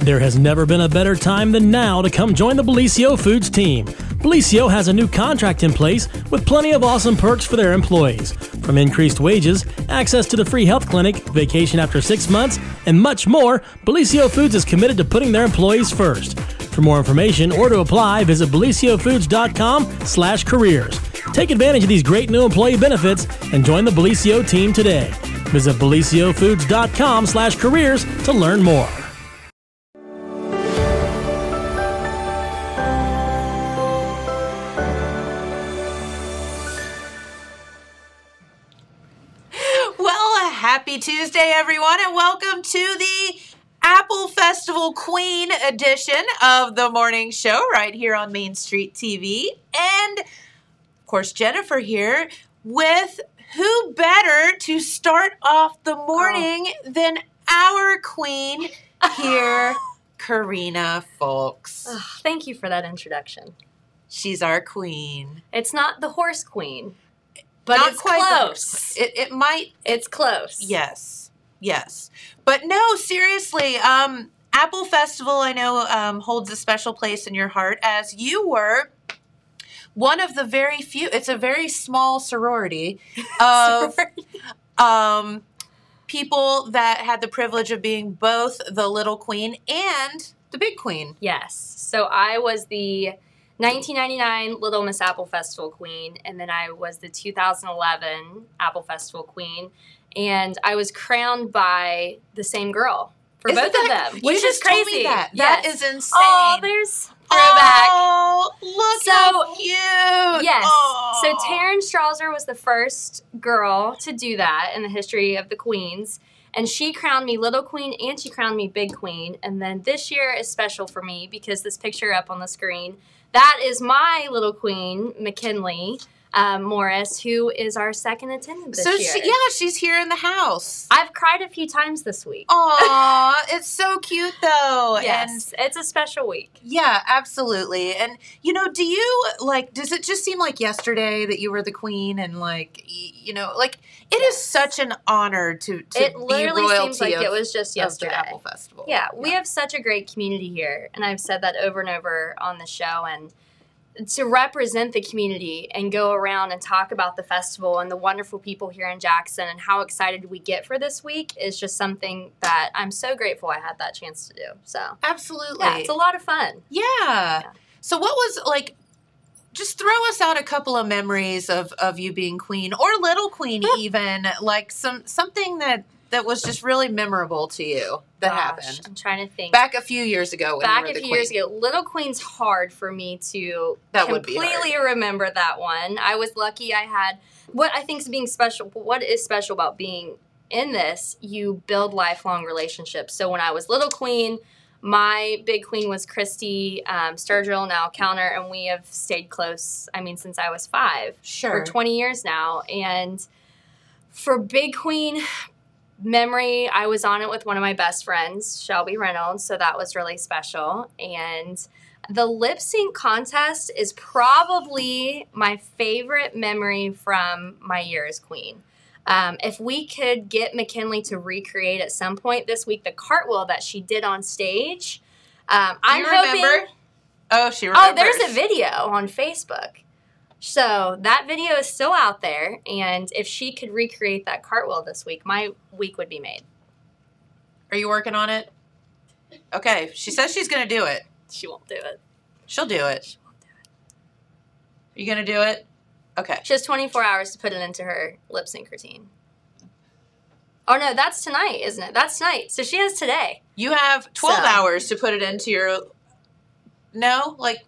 There has never been a better time than now to come join the Bellisio Foods team. Bellisio has a new contract in place with plenty of awesome perks for their employees. From increased wages, access to the free health clinic, vacation after six months, and much more, Bellisio Foods is committed to putting their employees first. For more information or to apply, visit bellisiofoods.com slash careers. Take advantage of these great new employee benefits and join the Bellisio team today. Visit bellisiofoods.com slash careers to learn more. Welcome to the Apple Festival Queen edition of the morning show right here on Main Street TV. And of course, Jennifer here with who better to start off the oh. morning than our queen here, Karina Folks. Ugh, thank you for that introduction. She's our queen. It's not the horse queen, but Not it's quite close. queen. It, it might it's close. Yes, yes, but no, seriously. Um, Apple Festival, I know, um, holds a special place in your heart, as you were one of the very few. It's a very small sorority of um, people that had the privilege of being both the little queen and the big queen. Yes. So I was the 1999 Little Miss Apple Festival queen, and then I was the 2011 Apple Festival queen, and I was crowned by the same girl for Isn't both that- of them, which is crazy. that. That Yes. is oh, insane. Oh, there's throwback. Oh, look So- how cute. Yes. Oh. So Taryn Strauser was the first girl to do that in the history of the queens. And she crowned me little queen and she crowned me big queen. And then this year is special for me because this picture up on the screen, that is my little queen, McKinley um, Morris, who is our second attendant this So year. she, yeah, she's here in the house. I've cried a few times this week. Aw, it's so cute though. And yes, it's a special week. yeah, absolutely. And you know, do you like? Does it just seem like yesterday that you were the queen and like you know, like it is Yes. such an honor to to it be literally royalty seems like of, it was just yesterday. Apple Festival. Yeah, we have such a great community here, and I've said that over and over on the show. And to represent the community and go around and talk about the festival and the wonderful people here in Jackson and how excited we get for this week is just something that I'm so grateful I had that chance to do. So, absolutely. yeah, it's a lot of fun. Yeah. So what was like just throw us out a couple of memories of of you being queen or little queen even like some something that that was just really memorable to you that Gosh, happened I'm trying to think. back a few years ago when back a few queen. years ago. Little Queen's hard for me to That would completely remember that one. I was lucky I had what I think is being special. What is special about being in this? You build lifelong relationships. So when I was Little Queen, my big queen was Christy um, Sturgill, now Counter, and we have stayed close. I mean, since I was five Sure. for 20 years now. And for Big Queen memory, I was on it with one of my best friends, Shelby Reynolds. So that was really special. And the lip sync contest is probably my favorite memory from my year as queen. Um, if we could get McKinley to recreate at some point this week the cartwheel that she did on stage, um, I'm you hoping. Oh, she remembers. Oh, there's a video on Facebook. So that video is still out there, and if she could recreate that cartwheel this week, my week would be made. Are you working on it? Okay. She says she's to do it. She won't do it. She'll do it. Are you to do it? Okay. She has 24 hours to put it into her lip sync routine. Oh no, that's tonight, isn't it? That's tonight. So she has today. You have 12 So- hours to put it into your No, like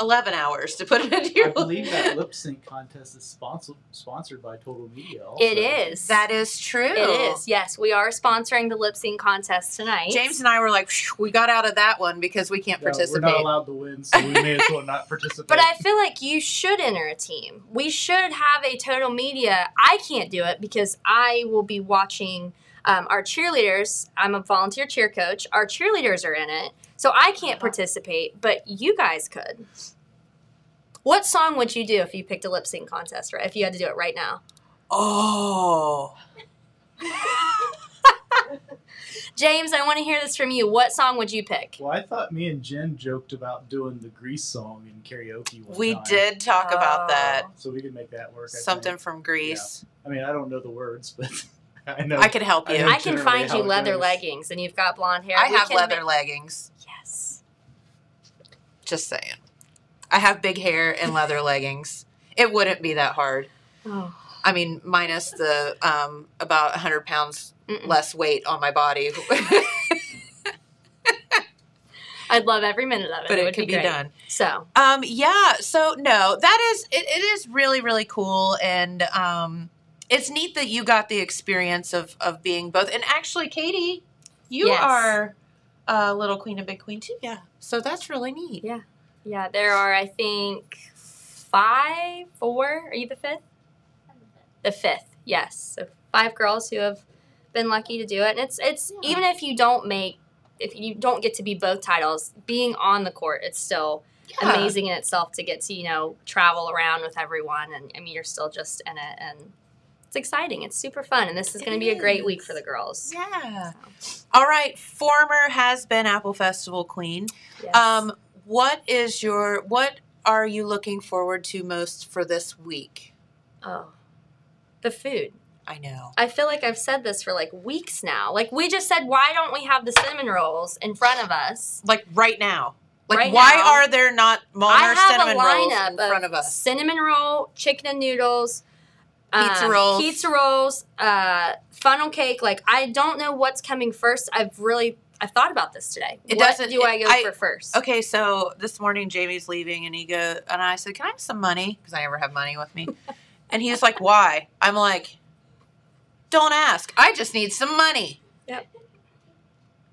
11 hours to put it into your I believe that lip sync contest is sponsored sponsored by Total Media. Also. It is. That is true. It is. Yes, we are sponsoring the lip sync contest tonight. James and I were like, we got out of that one because we can't Yeah, participate. We're not allowed to win, so we may as well not participate. But I feel like you should enter a team. We should have a total media. I can't do it because I will be watching um, our cheerleaders. I'm a volunteer cheer coach. Our cheerleaders are in it. So I can't participate, but you guys could. What song would you do if you picked a lip sync contest, right? If you had to do it right now? oh. James, I want to hear this from you. What song would you pick? Well, I thought me and Jen joked about doing the Grease song in karaoke one We time. did talk about oh. that. Oh. So we could make that work. I Something think. from Grease. I mean, I don't know the words, but I know. I could help you. I, I can find you leather goes. leggings, and you've got blonde hair. We have leather ma- leggings. Just saying. I have big hair and leather leggings. It wouldn't be that hard. Oh. I mean, minus the um, about 100 pounds Mm-mm. less weight on my body, I'd love every minute of it. but it, would could be, great. done. So, Um, yeah. So no, that is it, it is really really cool, and um, it's neat that you got the experience of of being both. And actually, Katie, you Yes. are a little queen and big queen too. Yeah. So that's really neat. Yeah. yeah, there are, I think, five, four. Are you the fifth? The fifth, yes. So five girls who have been lucky to do it. And it's it's Yeah. even if you don't make if you don't get to be both titles, being on the court, it's still Yeah. amazing in itself to get to you know travel around with everyone, and I mean you're still just in it, and it's exciting. It's super fun, and this is going to be a great week for the girls. Yeah. All right. Former has been Apple Festival queen. Yes. Um, what is your what are you looking forward to most for this week? oh, the food. I know. I feel like I've said this for like weeks now. Like we just said, why don't we have the cinnamon rolls in front of us? Like right now. Like Right why now, are there not have cinnamon rolls in front of of us? cinnamon roll, chicken and noodles, Pizza um, rolls. pizza rolls, uh, funnel cake. Like I don't know what's coming first. I've really I've thought about this today. It what doesn't- do I go I- for first? Okay, so this morning Jamie's leaving and he go and I said, "Can I have some money?" Because I never have money with me. and he's like, "Why?" I'm like, "Don't ask. I just need some money." Yep.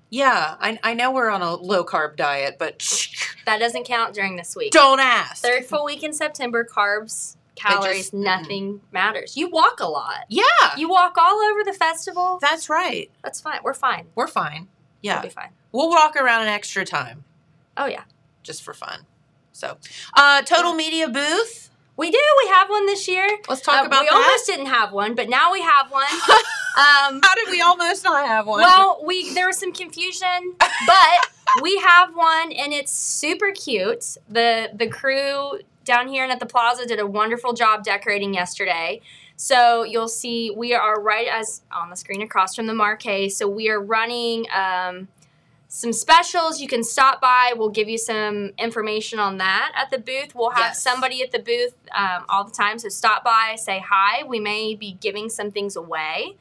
Yeah, I, I know we're on a low carb diet, but That doesn't count during this week. don't ask. Third full week in September, carbs, calories, just- nothing matters. You walk a lot. Yeah, You walk all over the festival. that's right. That's fine. We're fine. We're fine. Yeah. We'll be fine. we'll walk around an extra time Oh yeah. just for fun. So, uh, total media booth. We do. We have one this year. Let's talk Uh, about we that. almost didn't have one, but now we have one. um, How did we almost not have one? well, we there was some confusion, but we have one, and it's super cute. the The crew down here and at the plaza did a wonderful job decorating yesterday. So you'll see we are right as on the screen across from the marquee. So we are running um, some specials. You can stop by. We'll give you some information on that at the booth. We'll have Yes. somebody at the booth um, all the time. So stop by, say hi. We may be giving some things away.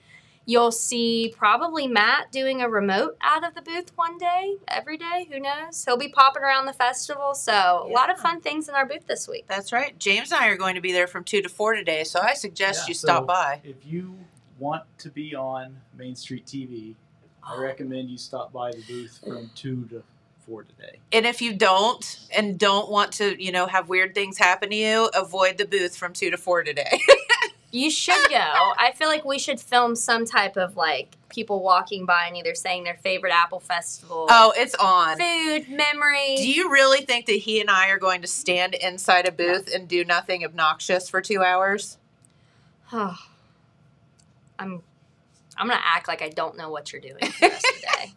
You'll see probably Matt doing a remote out of the booth one day, every day. Who knows? He'll be popping around the festival. So a lot of fun things in our booth this week. That's right. James and I are going to be there from two to four today, so I suggest Yeah, you so stop by. If you want to be on Main Street TV, I oh. recommend you stop by the booth from two to four today. And if you don't and don't want to, you know, have weird things happen to you, avoid the booth from two to four today. You should go. I feel like we should film some type of like people walking by and either saying their favorite Apple Festival oh, it's on. food memory. Do you really think that he and I are going to stand inside a booth and do nothing obnoxious for two hours? Oh, I'm I'm gonna act like I don't know what you're doing the rest of the day.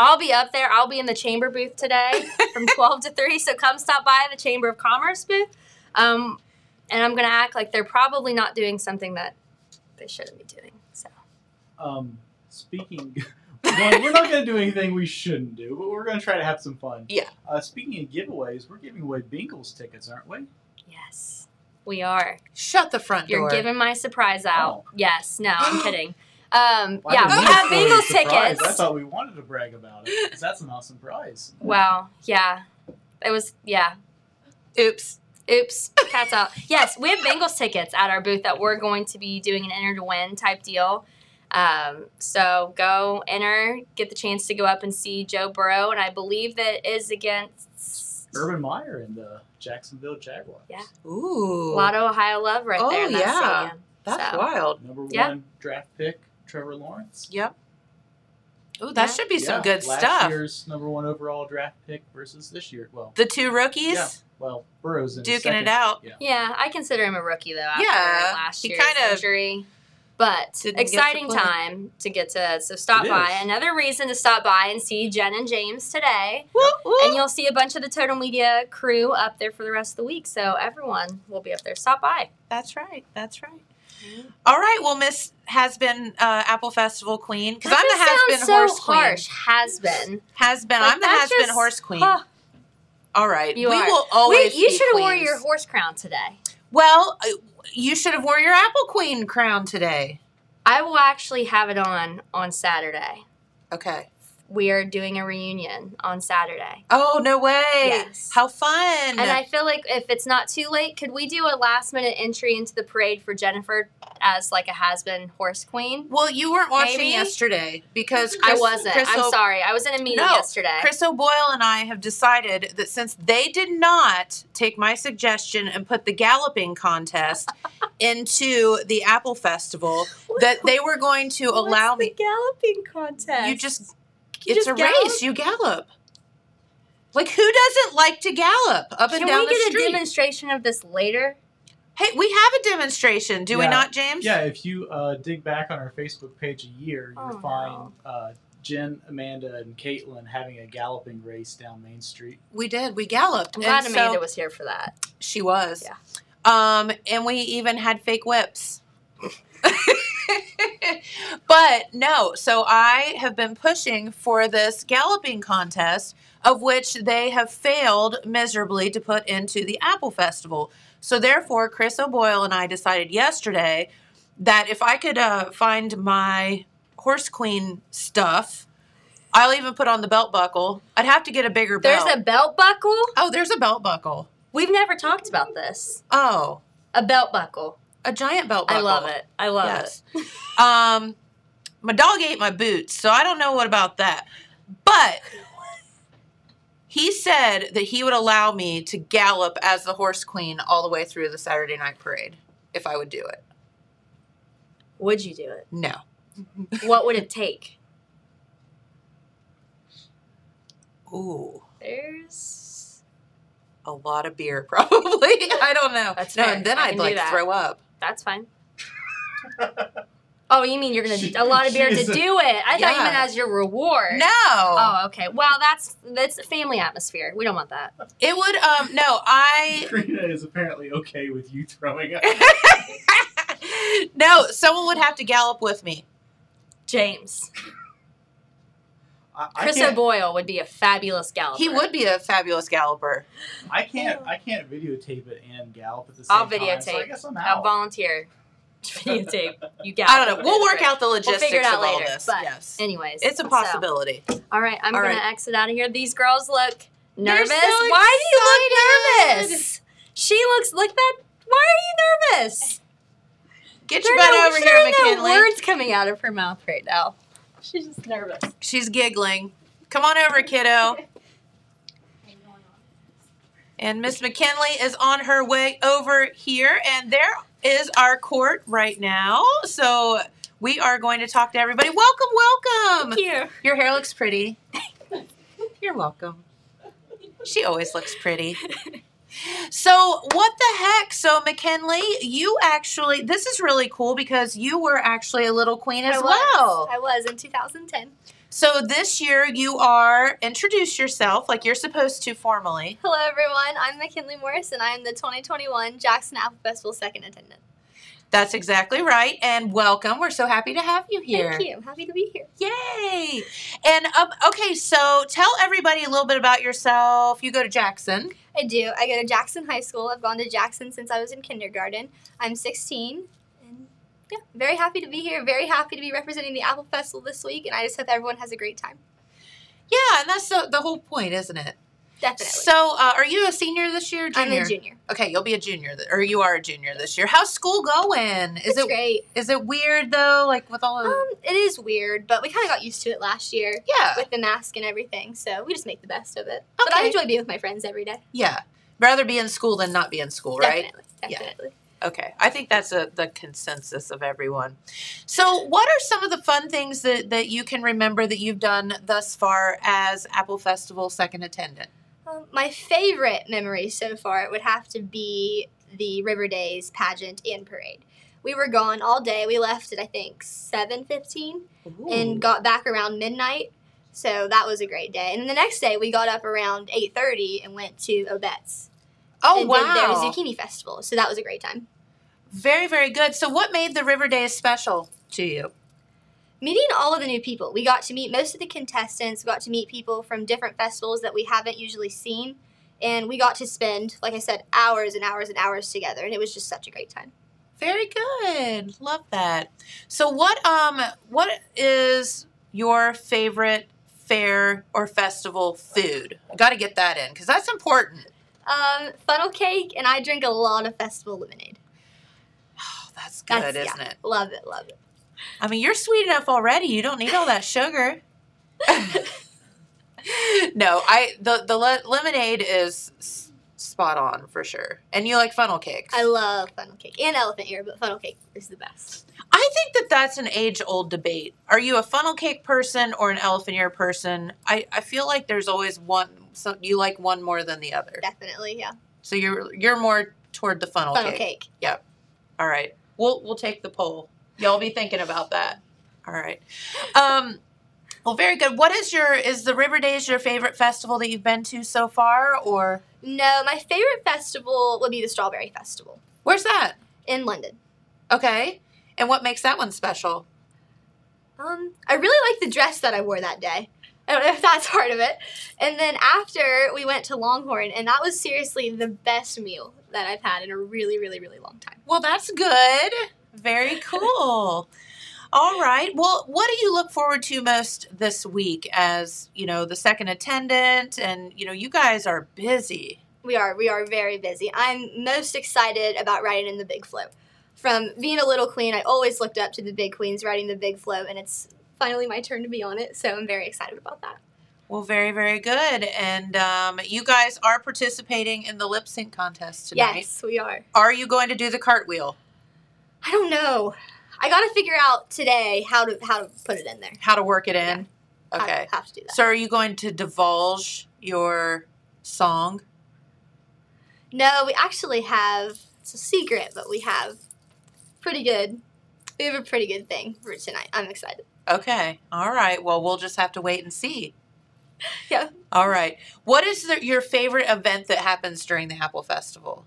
I'll be up there. I'll be in the chamber booth today from 12 to 3. So come stop by the Chamber of Commerce booth. Um, and I'm gonna act like they're probably not doing something that they shouldn't be doing. So Um, speaking, well, we're not going to do anything we shouldn't do, but we're going to try to have some fun. Yeah. Uh, speaking of giveaways, we're giving away Bengals tickets, aren't we? yes, we are. Shut the front door. You're giving my surprise out. Oh. Yes. No, I'm kidding. Um, Why yeah, we have feel Bengals tickets. I thought we wanted to brag about it 'cause that's an awesome prize. Well, yeah. It was yeah. Oops. Oops, cat's out. Yes, we have Bengals tickets at our booth that we're going to be doing an enter to win type deal. Um, so go enter, get the chance to go up and see Joe Burrow, and I believe that is against Urban Meyer and the Jacksonville Jaguars. Yeah. Ooh. a lot of Ohio love right Oh, there in that yeah. stadium. That's So, wild. Number Yeah. one draft pick, Trevor Lawrence. Yep. Oh, that Yeah. should be some Yeah, good last stuff. Last year's number one overall draft pick versus this year. Well, The two rookies yeah, well, Burrow's in his duking it out. Yeah. Yeah, I consider him a rookie though. After Yeah, last he kind of- injury. But Didn't to exciting time to get to so stop It by. is. Another reason to stop by and see Jen and James today. Woo, woo. And you'll see a bunch of the Total Media crew up there for the rest of the week. So everyone will be up there. Stop by. That's right. That's right. All right. Well, Miss has been uh, Apple Festival Queen because I'm the has been sounds horse queen. harsh. Has been. Has been. Like, I'm the that has been horse queen. Huh, All right. you we are. will always. Wait, you should have wore queens. your horse crown today. Well, uh, you should have wore your Apple Queen crown today. I will actually have it on on Saturday. Okay. We are doing a reunion on Saturday. Oh no way! Yes. How fun! And I feel like if it's not too late, could we do a last minute entry into the parade for Jennifer as like a has been horse queen? well, you weren't watching Maybe? yesterday because Chris, I wasn't. Chris I'm O- sorry. I was in a meeting No, yesterday. Chris O'Boyle and I have decided that since they did not take my suggestion and put the galloping contest into the Apple Festival, that they were going to allow me. the galloping contest. You just, You it's just a gallop? race. You gallop. Like who doesn't like to gallop up and Can down we the get a demonstration of this later? hey, we have a demonstration, do we not, James? Yeah, if you uh, dig back on our Facebook page a year, you'll Oh, find no. uh, Jen, Amanda, and Caitlin having a galloping race down Main Street. We did. We galloped. I'm glad And Amanda so- was here for that. She was. Yeah. Um, and we even had fake whips. but no, so I have been pushing for this galloping contest, of which they have failed miserably to put into the Apple Festival. So therefore, Chris O'Boyle and I decided yesterday that if I could uh, find my horse queen stuff, I'll even put on the belt buckle. I'd have to get a bigger belt. There's a belt buckle. oh, there's a belt buckle. We've never talked about this. Oh, A belt buckle. A giant belt buckle. I love it. I love yes. it. Um, my dog ate my boots, so I don't know what about that. But he said that he would allow me to gallop as the horse queen all the way through the Saturday night parade if I would do it. Would you do it? No. What would it take? Ooh, There's. a lot of beer, probably. I don't know. That's no, fair. and then I I'd like throw up. That's fine. Oh, you mean you're gonna a lot of beer to Jesus. do it? I thought you meant as your reward. No. Oh, okay. Well, that's that's a family atmosphere. We don't want that. It would. Um. No. I. Karina is apparently okay with you throwing up. no. Someone would have to gallop with me. James, I, I Chris can't, O'Boyle would be a fabulous galloper. He would be a fabulous galloper. I can't. I can't videotape it and gallop at the same time. I'll time. So I guess I'm I'll volunteer. to Videotape. You gallop. I don't know. We'll work out the We'll logistics figure it out of all later. this. But yes. anyways, It's a so- possibility. all right, I'm All gonna right. exit out of here. These girls look nervous. so Why do you look nervous? She looks. Look that. Why are you nervous? Get your are butt no- over here, are no McKinley. words coming out of her mouth right now. She's just nervous. She's giggling. Come on over, kiddo. And Miss McKinley is on her way over here, and there is our court right now. So we are going to talk to everybody. Welcome, welcome. Thank you. Your hair looks pretty. You're welcome. She always looks pretty. So, what the heck? So, McKinley, you actually, this is really cool because you were actually a little queen as I was. well. I was in 2010. So, this year you are, introduce yourself like you're supposed to formally. Hello, everyone. I'm McKinley Morris, and I'm the 2021 Jackson Apple Festival second attendant. That's exactly right. And welcome. We're so happy to have you here. Thank you. I'm happy to be here. Yay. And, um, okay, so tell everybody a little bit about yourself. You go to Jackson. I do. I go to Jackson High School. I've gone to Jackson since I was in kindergarten. I'm 16, and yeah, very happy to be here. Very happy to be representing the Apple Festival this week, and I just hope everyone has a great time. Yeah, and that's the, the whole point, isn't it? Definitely. So, uh, are you a senior this year? I'm Junior? a junior. Okay, you'll be a junior, th- or you are a junior this year. How's school going? Is it's it great. is it weird though? Like with all of Um, it is weird, but we kind of got used to it last year yeah, with the mask and everything, so we just make the best of it. But I enjoy being with my friends every day. yeah. Rather be in school than not be in school, right? Definitely. Yeah. Definitely. Okay, I think that's a, the consensus of everyone. So, what are some of the fun things that, that you can remember that you've done thus far as Apple Festival second attendant? Um, my favorite memory so far would have to be the River Days pageant and parade. We were gone all day. We left at I think seven fifteen and got back around midnight. So that was a great day. And then the next day we got up around eight thirty and went to Obetz oh and wow, did their zucchini festival. So that was a great time. very very good. So what made the River Days special to you? Meeting all of the new people. We got to meet most of the contestants. We got to meet people from different festivals that we haven't usually seen. And we got to spend, like I said, hours and hours and hours together. And it was just such a great time. Very good. Love that. So what um what is your favorite fair or festival food? Got to get that in cuz that's important. Um, funnel cake, and I drink a lot of festival lemonade. Oh, that's good, That's- isn't yeah, it? Love it, love it. I mean, you're sweet enough already. You don't need all that sugar. no, I the the le- lemonade is s- spot on for sure. And you like funnel cakes. I love funnel cake and elephant ear, but funnel cake is the best. I think that that's an age old debate. Are you a funnel cake person or an elephant ear person? I, I feel like there's always one. So you like one more than the other. Definitely, yeah. So you're you're more toward the funnel, Funnel cake. cake. All right. We'll we'll take the poll. Y'all be thinking about that. All right. Um well very good. What is your is the River Days your favorite festival that you've been to so far or No, my favorite festival would be the Strawberry Festival where's that? in London. Okay. And what makes that one special? Um, I really like the dress that I wore that day. I don't know if that's part of it. And then after we went to Longhorn, and that was seriously the best meal that I've had in a really, really, really long time. Well, that's good. Very cool. All right. Well, what do you look forward to most this week as, you know, the second attendant and, you know, you guys are busy. We are, we are very busy. I'm most excited about riding in the Big Float. From being a little queen, I always looked up to the big queens riding the Big Float, and it's finally my turn to be on it. So I'm very excited about that. Well, very, very good. And um, you guys are participating in the lip sync contest tonight. Yes, we are. Are you going to do the cartwheel? I don't know. I got to figure out today how to how to put it in there. How to work it in? I Okay. have to do that. So, are you going to divulge your song? No, we actually have it's a secret, but we have pretty good. We have a pretty good thing for tonight. I'm excited. Okay. All right. Well, we'll just have to wait and see. Yeah. All right. What is the, your favorite event that happens during the Apple Festival?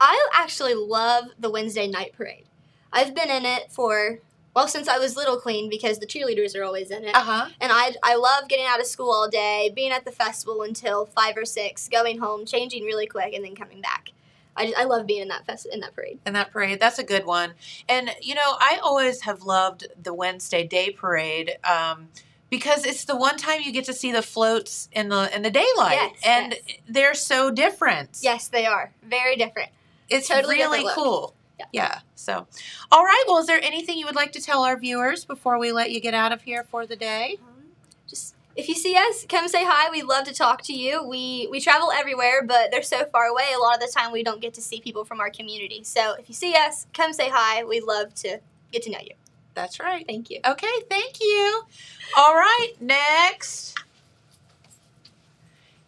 I actually love the Wednesday night parade. I've been in it for well since I was little queen because the cheerleaders are always in it. Uh huh. And I, I love getting out of school all day, being at the festival until five or six, going home, changing really quick, and then coming back. I, I love being in that fest in that parade. And that parade, that's a good one. And you know, I always have loved the Wednesday day parade um, because it's the one time you get to see the floats in the in the daylight, Yes, and yes. they're so different. Yes, they are very different. It's totally really cool. Yeah. Yeah. So, all right. Well, is there anything you would like to tell our viewers before we let you get out of here for the day? Um, just if you see us, come say hi. We'd love to talk to you. We we travel everywhere, but they're so far away. A lot of the time, we don't get to see people from our community. So if you see us, come say hi. We'd love to get to know you. That's right. Thank you. Okay, thank you. All right, next.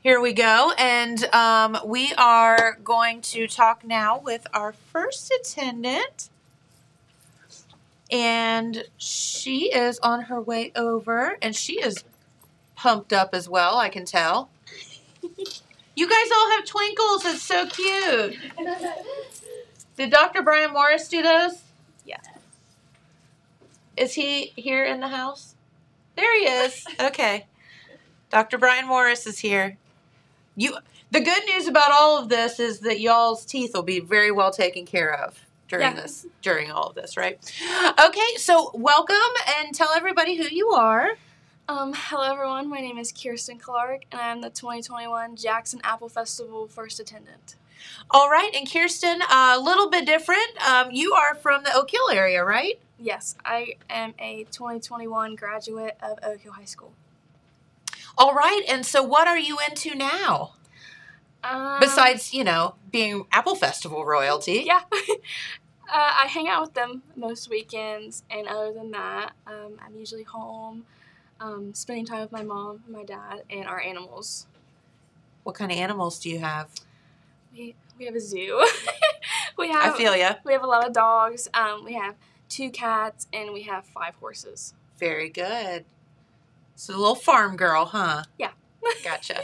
Here we go. And um, we are going to talk now with our first attendant. And she is on her way over, and she is pumped up as well, I can tell. You guys all have twinkles. It's so cute. Did Dr. Brian Morris do those? Yeah. Is he here in the house? There he is. Okay. Dr. Brian Morris is here. You the good news about all of this is that y'all's teeth will be very well taken care of during Yeah. this during all of this, right? Okay, so welcome and tell everybody who you are. Um, hello everyone, my name is Kirsten Clark and I'm the 2021 Jackson Apple Festival first attendant. All right, and Kirsten, a little bit different. Um, you are from the Oak Hill area, right? Yes, I am a 2021 graduate of Oak Hill High School. All right, and so what are you into now? Um, Besides, you know, being Apple Festival royalty. yeah, uh, I hang out with them most weekends, and other than that, um, I'm usually home, um, spending time with my mom, and my dad, and our animals. What kind of animals do you have? We, we have a zoo. We have. I feel ya. we have a lot of dogs. Um, we have two cats and we have five horses. Very good. So a little farm girl, huh? Yeah. Gotcha.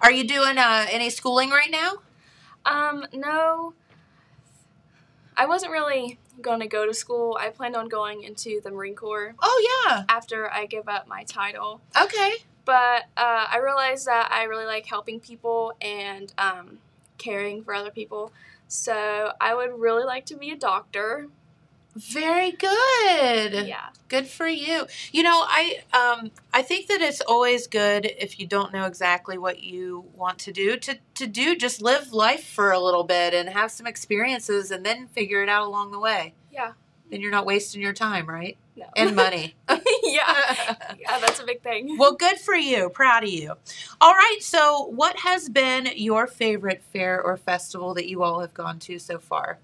Are you doing uh, any schooling right now? Um, no, I wasn't really going to go to school. I planned on going into the Marine Corps Oh yeah. after I give up my title. Okay. But uh, I realized that I really like helping people and um, caring for other people. So I would really like to be a doctor. Very good. Yeah. Good for you. You know, I um I think that it's always good if you don't know exactly what you want to do to to do just live life for a little bit and have some experiences and then figure it out along the way. Yeah. Then you're not wasting your time, right? No. And money. yeah. Yeah, that's a big thing. well, good for you. Proud of you. All right. So, what has been your favorite fair or festival that you all have gone to so far?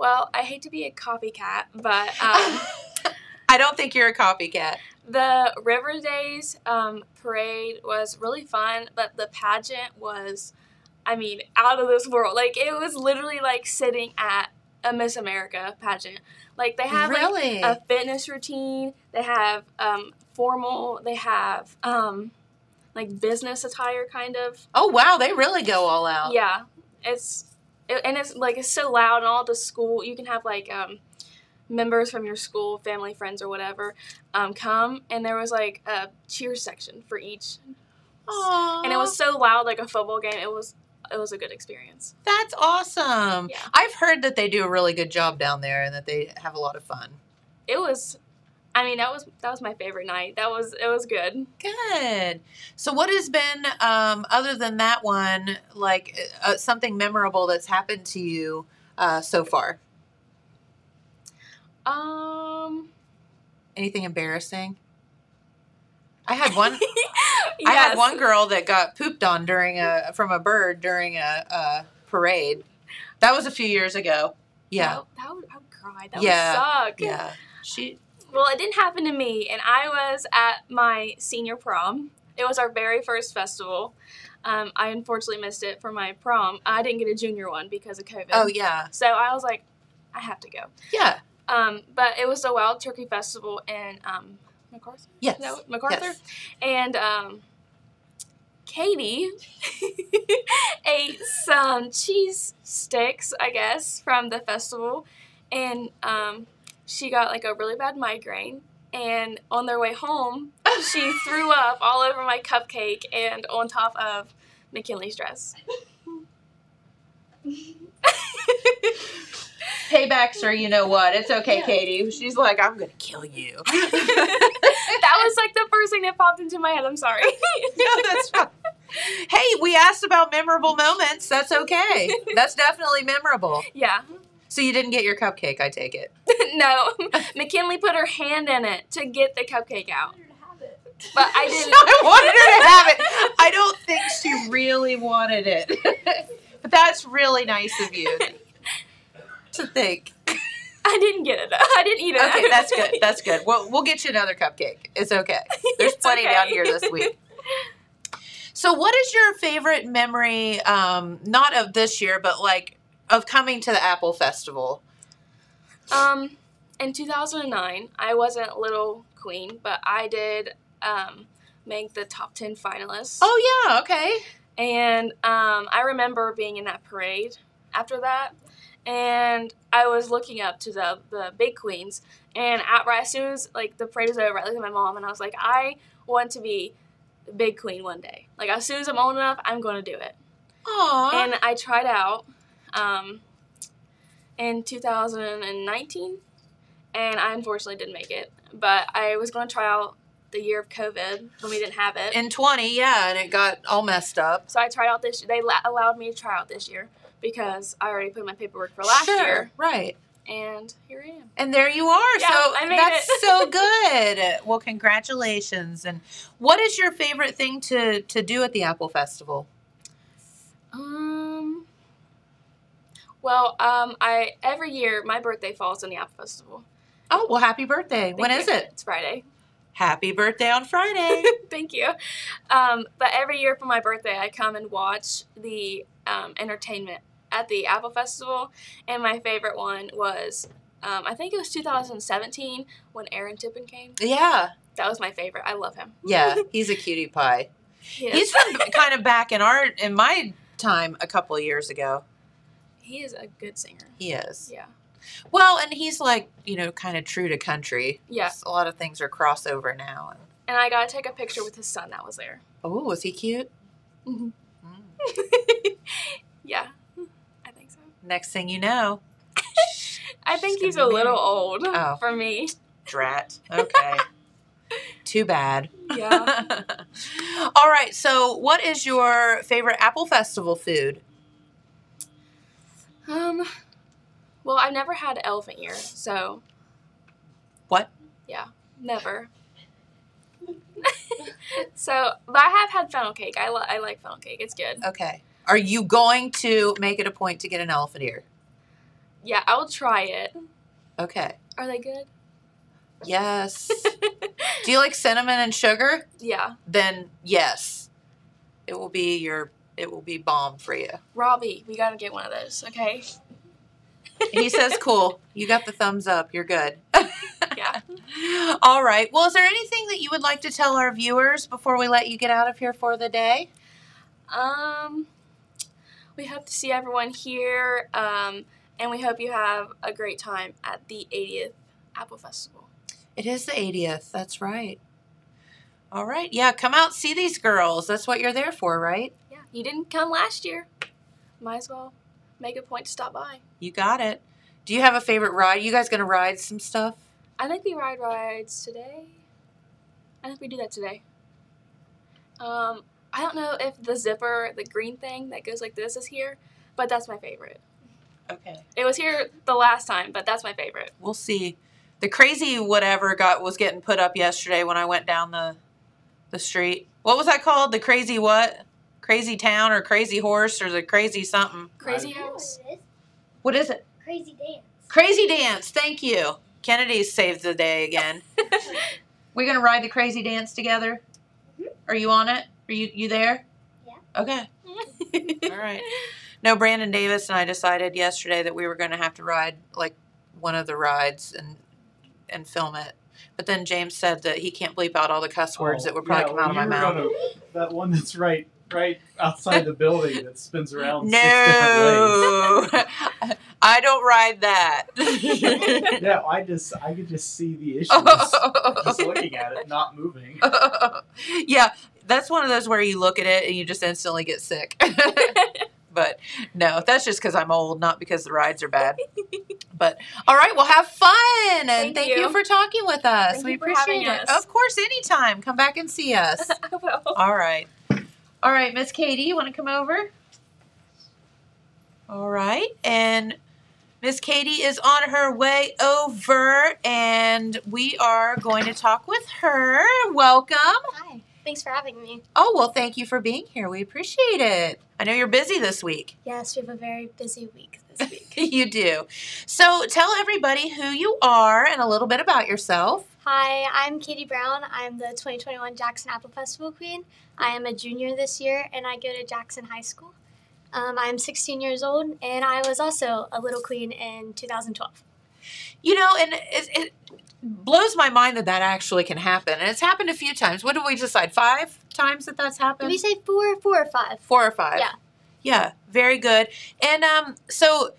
Well, I hate to be a copycat, but um, I don't think you're a copycat. the River Days um, parade was really fun, but the pageant was, I mean, out of this world. Like, it was literally like sitting at a Miss America pageant. Like, they have like a fitness routine, they have um, formal, they have um, like business attire, kind of. oh wow, they really go all out. Yeah, it's it, and it's like it's so loud and all the school. You can have like um, members from your school, family, friends, or whatever, um, come, and there was like a cheer section for each, Aww. and it was so loud, like a football game. It was it was a good experience. That's awesome. Yeah. I've heard that they do a really good job down there and that they have a lot of fun. It was, I mean, that was that was my favorite night. That was it was good. Good. So, what has been, um, other than that one, like uh, something memorable that's happened to you uh, so far? Um, Anything embarrassing? I had one. I had one girl that got pooped on during a from a bird during a, a parade. That was a few years ago. Yeah, That, that would, I would cry. That Yeah. would suck. yeah. She. Well, it didn't happen to me, and I was at my senior prom. It was our very first festival. Um, I unfortunately missed it for my prom. I didn't get a junior one because of COVID. Oh yeah, So I was like, I have to go. yeah. Um, but it was the Wild Turkey Festival in um, McArthur. Yes. No, McArthur. Yes. And um, Katie ate some cheese sticks, I guess, from the festival, and um, she got like a really bad migraine. And on their way home, she threw up all over my cupcake and on top of McKinley's dress. Paybacks or you know what? It's okay, Yeah. Katie. She's like, I'm gonna kill you. that was like the first thing that popped into my head. I'm sorry. no, that's fine. Hey, we asked about memorable moments. That's okay. That's definitely memorable. yeah. So you didn't get your cupcake, I take it. no. McKinley put her hand in it to get the cupcake out. But I didn't. I wanted her to have it. I don't think she really wanted it. but that's really nice of you to think. I didn't get it. I didn't eat it. Okay, that's good. That's good. Well, we'll get you another cupcake. It's okay. There's It's plenty okay. down here this week. So, what is your favorite memory? Um, not of this year, but like of coming to the Apple Festival. Um, in 2009, I wasn't Little Queen, but I did um, make the top 10 finalists. Oh yeah, okay. And um, I remember being in that parade after that. And I was looking up to the, the big queens. And at, right as soon as like the parade was over, I looked at my mom and I was like, I want to be the big queen one day. Like as soon as I'm old enough, I'm going to do it. Aww. And I tried out um, in 2019, and I unfortunately didn't make it. But I was going to try out the year of COVID when we didn't have it. in 20, yeah, and it got all messed up. so I tried out this. They la- allowed me to try out this year because I already put in my paperwork for last Sure, year, right? and here I am. And there you are. Yeah, so I made that's it. so good. Well, congratulations. And what is your favorite thing to to do at the Apple Festival? Um. Well, um, I every year my birthday falls in the Apple Festival. Oh, well, happy birthday. when Thank is it? It's Friday. Happy birthday on Friday. Thank you. Um, but every year for my birthday, I come and watch the um, entertainment at the Apple Festival, and my favorite one was um, I think it was 2017 when Aaron Tippin came. Yeah, That was my favorite. I love him. yeah, he's a cutie pie. He He's from kind of back in our in my time a couple of years ago. He is a good singer. He is. Yeah. Well, and he's like, you know, kind of true to country. Yeah. A lot of things are crossover now. And I got to take a picture with his son that was there. Oh, was he cute? Mhm. Mm. yeah, I think so. Next thing you know, I think he's a little old Oh. for me. drat. Okay. Too bad. Yeah. All right. So, what is your favorite Apple Festival food? Um, well, I've never had elephant ear, so What? yeah, never. so, but I have had funnel cake. I, li- I like funnel cake. It's good. Okay. Are you going to make it a point to get an elephant ear? Yeah, I will try it. Okay. Are they good? Yes. Do you like cinnamon and sugar? Yeah. Then yes. It will be your it will be bomb for you. Robbie, we gotta get one of those, okay? He says cool. You got the thumbs up. You're good. Yeah. All right. Well, is there anything that you would like to tell our viewers before we let you get out of here for the day? Um, we hope to see everyone here, um, and we hope you have a great time at the 80th Apple Festival. It is the 80th. That's right. All right. Yeah, come out see these girls. That's what you're there for, right? You didn't come last year. Might as well make a point to stop by. You got it. Do you have a favorite ride? You guys going to ride some stuff? I think we ride rides today. I think we do that today. Um, I don't know if the zipper, the green thing that goes like this, is here, but that's my favorite. Okay. It was here the last time, but that's my favorite. We'll see. The crazy whatever got was getting put up yesterday when I went down the the street. What was that called? The crazy what? Crazy town or crazy horse or the crazy something? Crazy You House. what it is? What is it? Crazy dance. Crazy dance. Thank you. Kennedy saved the day again. We're gonna ride the crazy dance together. Mm-hmm. Are you on it? Are you you there? Yeah. Okay. All right. No, Brandon Davis and I decided yesterday that we were going to have to ride like one of the rides and and film it. But then James said that he can't bleep out all the cuss words Oh, that would probably yeah, come well, out of my mouth. gonna- that one that's right right outside the building that spins around six different ways. No, I don't ride that. Yeah, I just I could just see the issues just looking at it, not moving. yeah, that's one of those where you look at it and you just instantly get sick. but no, that's just because I'm old, not because the rides are bad. But all right, well, have fun and thank, Thank you. you. for talking with us. Thank we you for appreciate having it. us. Of course, anytime. Come back and see us. I will. all right, all right, Miss Katie, you want to come over? All right, and Miss Katie is on her way over, and we are going to talk with her. Welcome. Hi. Thanks for having me. Oh, well, thank you for being here. We appreciate it. I know you're busy this week. Yes, we have a very busy week this week. you do. So tell everybody who you are and a little bit about yourself. Hi, I'm Katie Brown. I'm the 2021 Jackson Apple Festival Queen. I am a junior this year and I go to Jackson High School. Um, I'm 16 years old and I was also a little queen in 2012. You know, and it, it blows my mind that that actually can happen. And it's happened a few times. What did we decide? Five times that that's Did happened? we say four, four or five? Four or five? Yeah. Yeah, very good. And um, so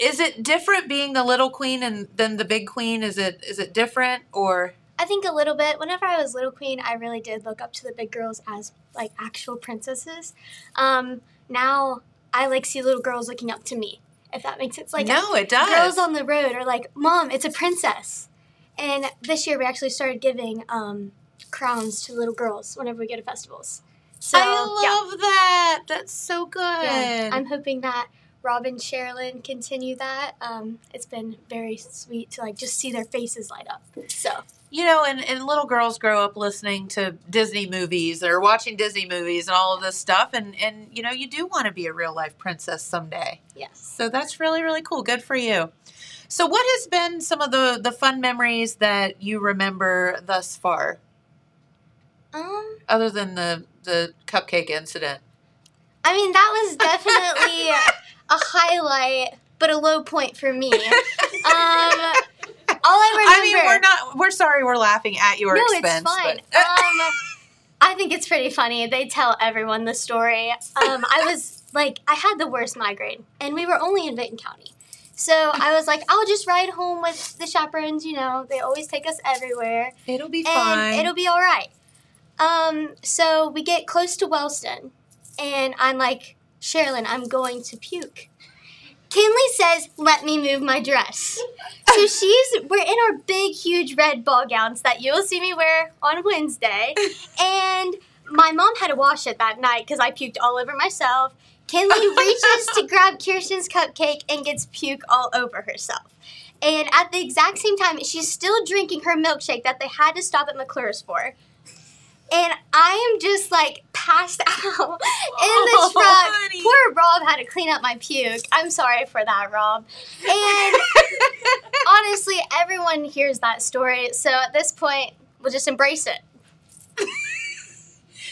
is it different being the little queen and than the big queen? Is it is it different or I think a little bit. Whenever I was little queen, I really did look up to the big girls as like actual princesses. Um, now I like see little girls looking up to me. If that makes sense, like no? It does. girls on the road are like, "Mom, it's a princess." And this year we actually started giving um, crowns to little girls whenever we go to festivals. So I love that. That's so good. yeah, yeah, I'm hoping that Rob and Sherilyn continue that. Um, it's been very sweet to like just see their faces light up. So you know, and, and little girls grow up listening to Disney movies or watching Disney movies and all of this stuff, and and you know, you do want to be a real life princess someday. yes. So that's really really cool. Good for you. So, what has been some of the the fun memories that you remember thus far, Um, other than the the cupcake incident? I mean, that was definitely a highlight, but a low point for me. Um, all I remember. I mean, we're not. We're sorry. We're laughing at your no, expense. it's fine. um, I think it's pretty funny. They tell everyone the story. Um, I was like, I had the worst migraine, and we were only in Vinton County. So I was like, I'll just ride home with the chaperones. You know, they always take us everywhere, it'll be and fine. it'll be all right. Um, so we get close to Wellston, and I'm like, Sherilyn, I'm going to puke. Kinley says, "Let me move my dress." So she's we're in our big, huge red ball gowns that you'll see me wear on Wednesday, and my mom had to wash it that night because I puked all over myself. Kinley reaches to grab Kirsten's cupcake and gets puke all over herself. And at the exact same time, she's still drinking her milkshake that they had to stop at McClure's for. And I am just like passed out in the Oh, truck. honey. Poor Rob had to clean up my puke. I'm sorry for that, Rob. And honestly, everyone hears that story. So at this point, we'll just embrace it.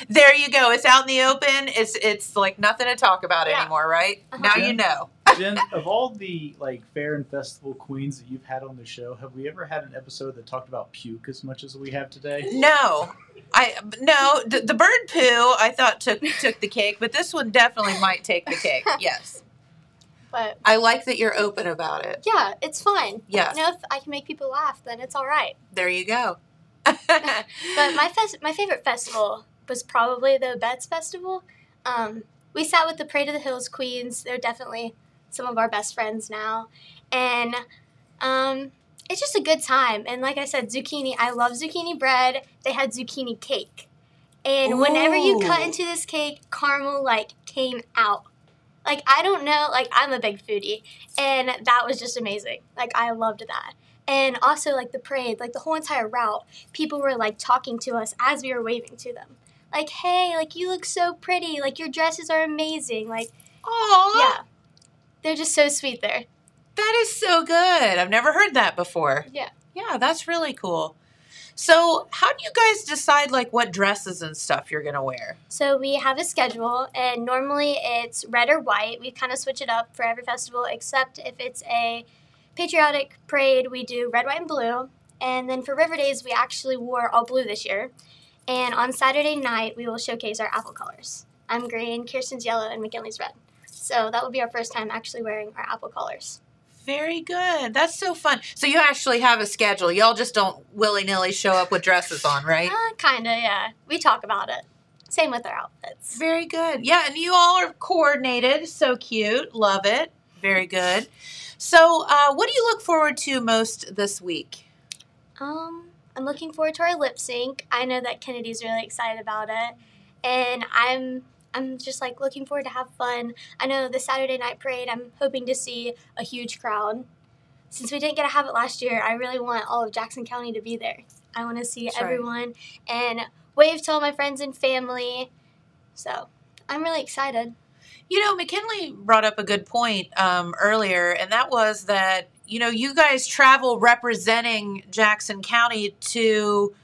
there you go. It's out in the open. It's it's like nothing to talk about Yeah. anymore, right? Uh-huh. Now you know. Jen, of all the like fair and festival queens that you've had on the show, have we ever had an episode that talked about puke as much as we have today? No, I no the, the bird poo. I thought took took the cake, but this one definitely might take the cake. Yes, But I like that you're open about it. yeah, it's fine. Yeah, You know, if I can make people laugh, then it's all right. there you go. But my fest- my favorite festival was probably the Obetz Festival. Um, we sat with the Parade of the Hills Queens. They're definitely some of our best friends now, and um, it's just a good time. And like I said, zucchini. I love zucchini bread. They had zucchini cake, and whenever you cut into this cake, caramel like came out. Like I don't know, like I'm a big foodie, and that was just amazing. Like I loved that. And also like the parade, like the whole entire route, people were like talking to us as we were waving to them. Like, hey, like you look so pretty, like your dresses are amazing. Like, Aw, yeah. They're just so sweet there. that is so good. I've never heard that before. Yeah. Yeah, that's really cool. So, how do you guys decide like what dresses and stuff you're gonna wear? So we have a schedule, and normally it's red or white. We kind of switch it up for every festival, except if it's a patriotic parade, we do red, white, and blue. And then for River Days, we actually wore all blue this year. And on Saturday night, we will showcase our apple colors. I'm green, Kirsten's yellow, and McKinley's red. So that will be our first time actually wearing our apple colors. Very good. That's so fun. So you actually have a schedule. Y'all just don't willy nilly show up with dresses on, right? Uh, kinda, yeah. We talk about it. Same with our outfits. Very good. Yeah, and you all are coordinated. So cute. Love it. Very good. So, uh, what do you look forward to most this week? Um, I'm looking forward to our lip sync. I know that Kennedy's really excited about it, and I'm I'm just like looking forward to have fun. I know the Saturday night parade. I'm hoping to see a huge crowd. Since we didn't get to have it last year, I really want all of Jackson County to be there. I want to see That's right. everyone and wave to all my friends and family. So I'm really excited. You know, McKinley brought up a good point um, earlier, and that was that, you know, you guys travel representing Jackson County to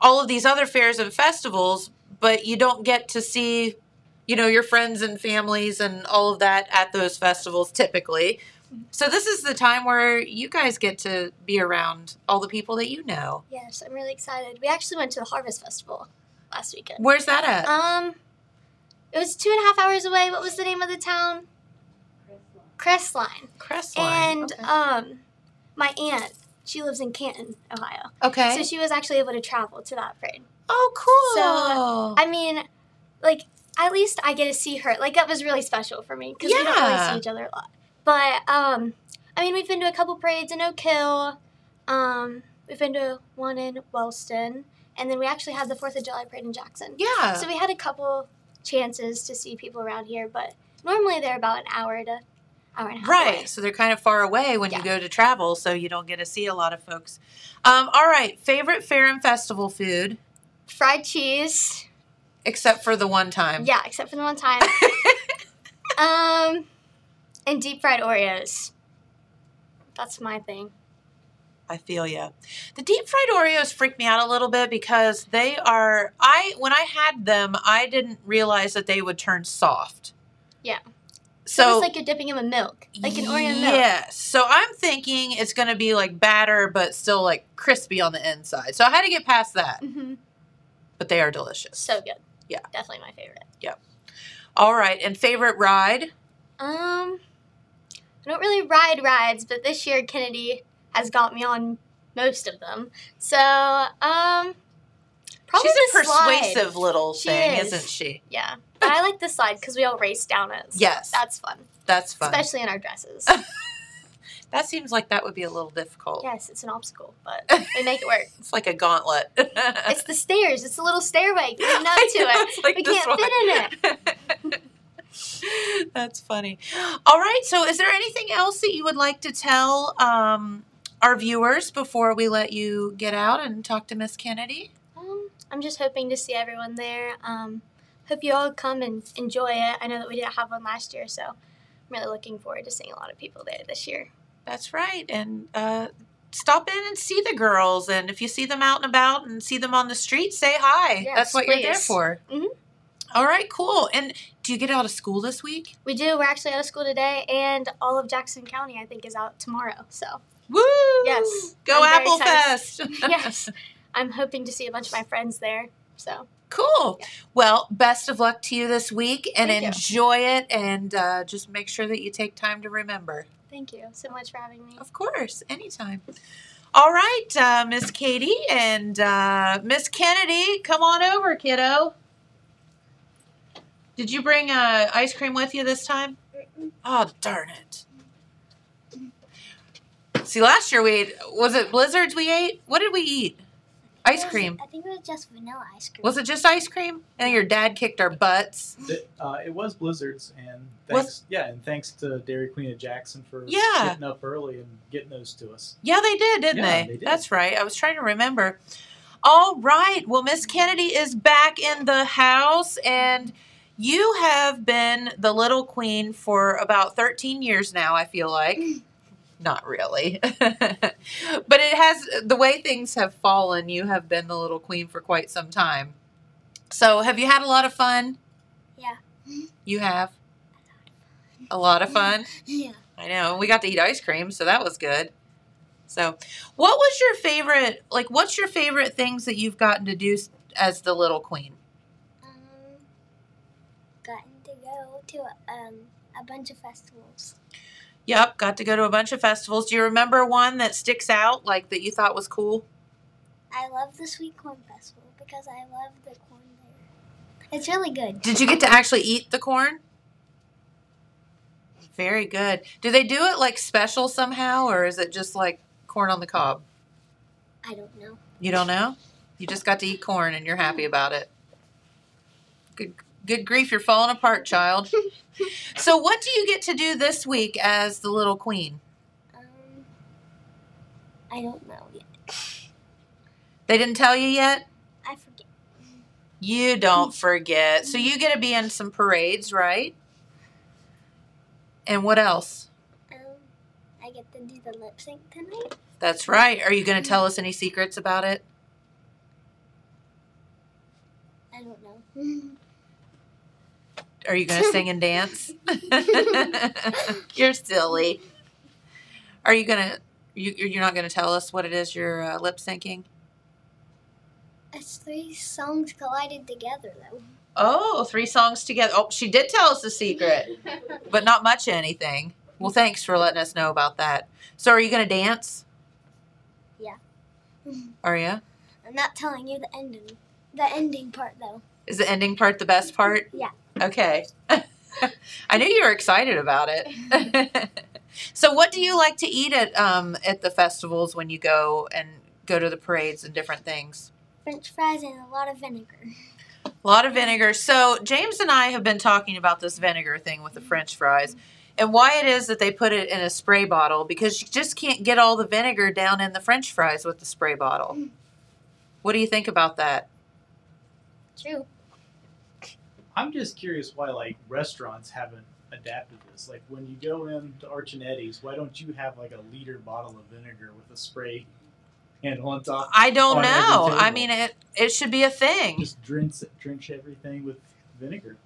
all of these other fairs and festivals, but you don't get to see, you know, your friends and families and all of that at those festivals typically. So this is the time where you guys get to be around all the people that you know. Yes, I'm really excited. We actually went to the Harvest Festival last weekend. Where's that at? Um, it was two and a half hours away. What was the name of the town? Crestline. Crestline. And okay. um, my aunt, she lives in Canton, Ohio. okay. So she was actually able to travel to that parade. oh, cool. So, I mean, like at least I get to see her. Like that was really special for me because we don't really see each other a lot. But um, I mean, we've been to a couple parades in Oak Hill. Um, we've been to one in Wellston, and then we actually had the Fourth of July parade in Jackson. yeah. So we had a couple chances to see people around here, but normally they're about an hour to hour and a half. Right. away. So they're kind of far away when you go to travel, so you don't get to see a lot of folks. Um, all right. Favorite fair and festival food, Fried cheese. Except for the one time. Yeah, except for the one time. um, and deep fried Oreos. That's my thing. I feel you. The deep fried Oreos freak me out a little bit because they are. I when I had them, I didn't realize that they would turn soft. So So it's like you're dipping them in milk, like an Oreo milk. Yes. So I'm thinking it's going to be like batter, but still like crispy on the inside. So I had to get past that, hmm but they are delicious. So good. Yeah. Definitely my favorite. Yep. All right. And favorite ride? Um, I don't really ride rides, but this year Kennedy has got me on most of them. So, um, probably She's a the slide. persuasive little She thing, is. isn't she? Yeah, but I like the slide because we all race down it. so Yes. that's fun, That's fun. especially in our dresses. that seems like that would be a little difficult. yes, it's an obstacle, but we make it work. It's like a gauntlet. It's the stairs. It's a little stairway getting up to know, it. like We can't fit in one. That's funny. All right. So, is there anything else that you would like to tell um, our viewers before we let you get out and talk to Miss Kennedy? Um, I'm just hoping to see everyone there. Um, hope you all come and enjoy it. I know that we didn't have one last year, so I'm really looking forward to seeing a lot of people there this year. That's right. And uh, stop in and see the girls. And if you see them out and about and see them on the street, say hi. Yes, That's what you're there please. for. Mhm. All right, cool. And do you get out of school this week? We do. We're actually out of school today, and all of Jackson County, I think, is out tomorrow. So, Woo! Yes, Go I'm Apple. Fest. yes, I'm hoping to see a bunch of my friends there. So, Cool. Well, best of luck to you this week and Thank you. enjoy it. And uh, just make sure that you take time to remember. thank you so much for having me. Of course, anytime. All right, uh, Miss Katie and uh, Miss Kennedy, come on over, kiddo. Did you bring uh, ice cream with you this time? Oh, darn it. See, last year we ate, was it blizzards we ate? What did we eat? Ice cream. I think it was just vanilla ice cream. Was it just ice cream? And your dad kicked our butts. The- uh, it was blizzards, and Was- yeah, and thanks to Dairy Queen of Jackson for Yeah. getting up early and getting those to us. Yeah, they did, didn't Yeah, they? they did. That's right. I was trying to remember. All right. Well, Miss Kennedy is back in the house, and you have been the little queen for about 13 years now, I feel like. Not really. but it has, the way things have fallen, you have been the little queen for quite some time. So, have you had a lot of fun? Yeah. You have? A lot of fun? Yeah. I know. We got to eat ice cream, so that was good. So, what was your favorite? Like, what's your favorite things that you've gotten to do as the little queen? um, gotten to go to um, a bunch of festivals. Yep, got to go to a bunch of festivals. Do you remember one that sticks out, like that you thought was cool? I love the Sweet Corn Festival because I love the corn there. It's really good. Did you get to actually eat the corn? Very good. Do they do it like special somehow, or is it just like corn on the cob? I don't know. You don't know? You just got to eat corn and you're happy about it. Good good grief, you're falling apart, child. so what do you get to do this week as the little queen? Um, I don't know yet. They didn't tell you yet? I forget. You don't forget. So you get to be in some parades, right? And what else? Um, I get to do the lip sync tonight. That's right. Are you going to tell us any secrets about it? I don't know. Are you going to sing and dance? you're silly. Are you going to you you're not going to tell us what it is you're uh, lip syncing? It's three songs collided together, though. Oh, three songs together. Oh, she did tell us the secret, but not much of anything. Well, thanks for letting us know about that. So, are you going to dance? Yeah. Are you? I'm not telling you the ending. The ending part, though. Is the ending part the best part? Yeah. Okay. I knew you were excited about it. so, what do you like to eat at um at the festivals when you go and go to the parades and different things? French fries and a lot of vinegar. A lot of vinegar. So James and I have been talking about this vinegar thing with the French fries, and why it is that they put it in a spray bottle because you just can't get all the vinegar down in the French fries with the spray bottle. What do you think about that? True. I'm just curious why like restaurants haven't adapted this. Like when you go into Arch and Eddie's, why don't you have like a liter bottle of vinegar with a spray handle on top? I don't know. I mean, it it should be a thing. Just drench drench everything with vinegar.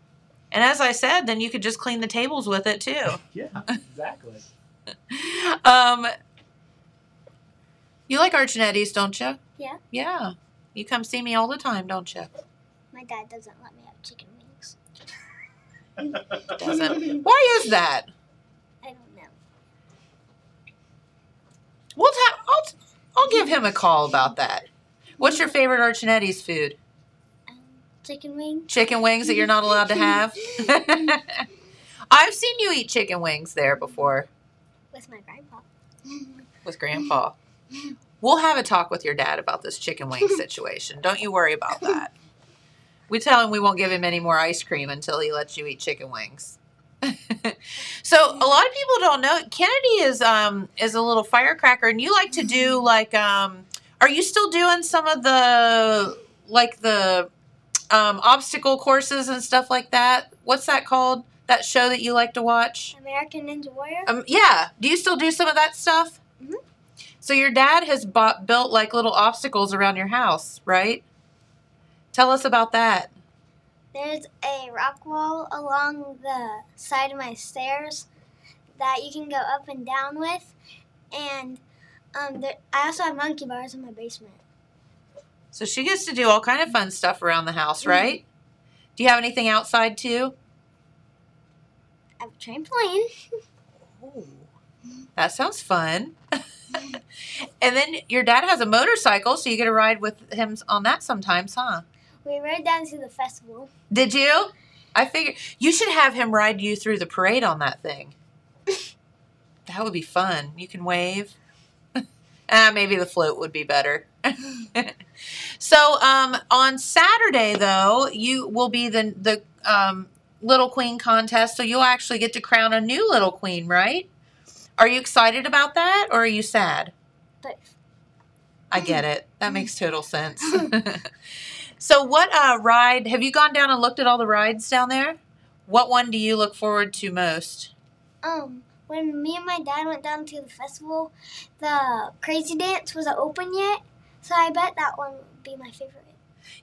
And as I said, then you could just clean the tables with it too. Yeah, exactly. Um, you like Arch and Eddie's, don't you? Yeah. Yeah. You come see me all the time, don't you? My dad doesn't let me have chicken wings. Doesn't. Why is that? I don't know. We'll ta- I'll, I'll give him a call about that. What's your favorite Arch and Eddie's food? Um, chicken wings. Chicken wings that you're not allowed to have? I've seen you eat chicken wings there before with my grandpa. with Grandpa. We'll have a talk with your dad about this chicken wing situation. Don't you worry about that. We tell him we won't give him any more ice cream until he lets you eat chicken wings. so a lot of people don't know Kennedy is um is a little firecracker and you like to do like um are you still doing some of the like the um obstacle courses and stuff like that? What's that called? That show that you like to watch? American Ninja Warrior. Um, yeah. Do you still do some of that stuff? Mhm. So your dad has bought, built like little obstacles around your house, right? Tell us about that. There's a rock wall along the side of my stairs that you can go up and down with, and um, there, I also have monkey bars in my basement. So she gets to do all kind of fun stuff around the house, right? Do you have anything outside too? I have a trampoline. That sounds fun. and then your dad has a motorcycle, so you get to ride with him on that sometimes, huh? We rode down to the festival. Did you? I figured you should have him ride you through the parade on that thing. that would be fun. You can wave. ah, maybe the float would be better. so, um, on Saturday though, you will be the the um, little queen contest. So you'll actually get to crown a new little queen, right? Are you excited about that, or are you sad? Both. I get it. That makes total sense. So, what uh, ride have you gone down and looked at all the rides down there? What one do you look forward to most? Um, when me and my dad went down to the festival, the crazy dance wasn't open yet, so I bet that one would be my favorite.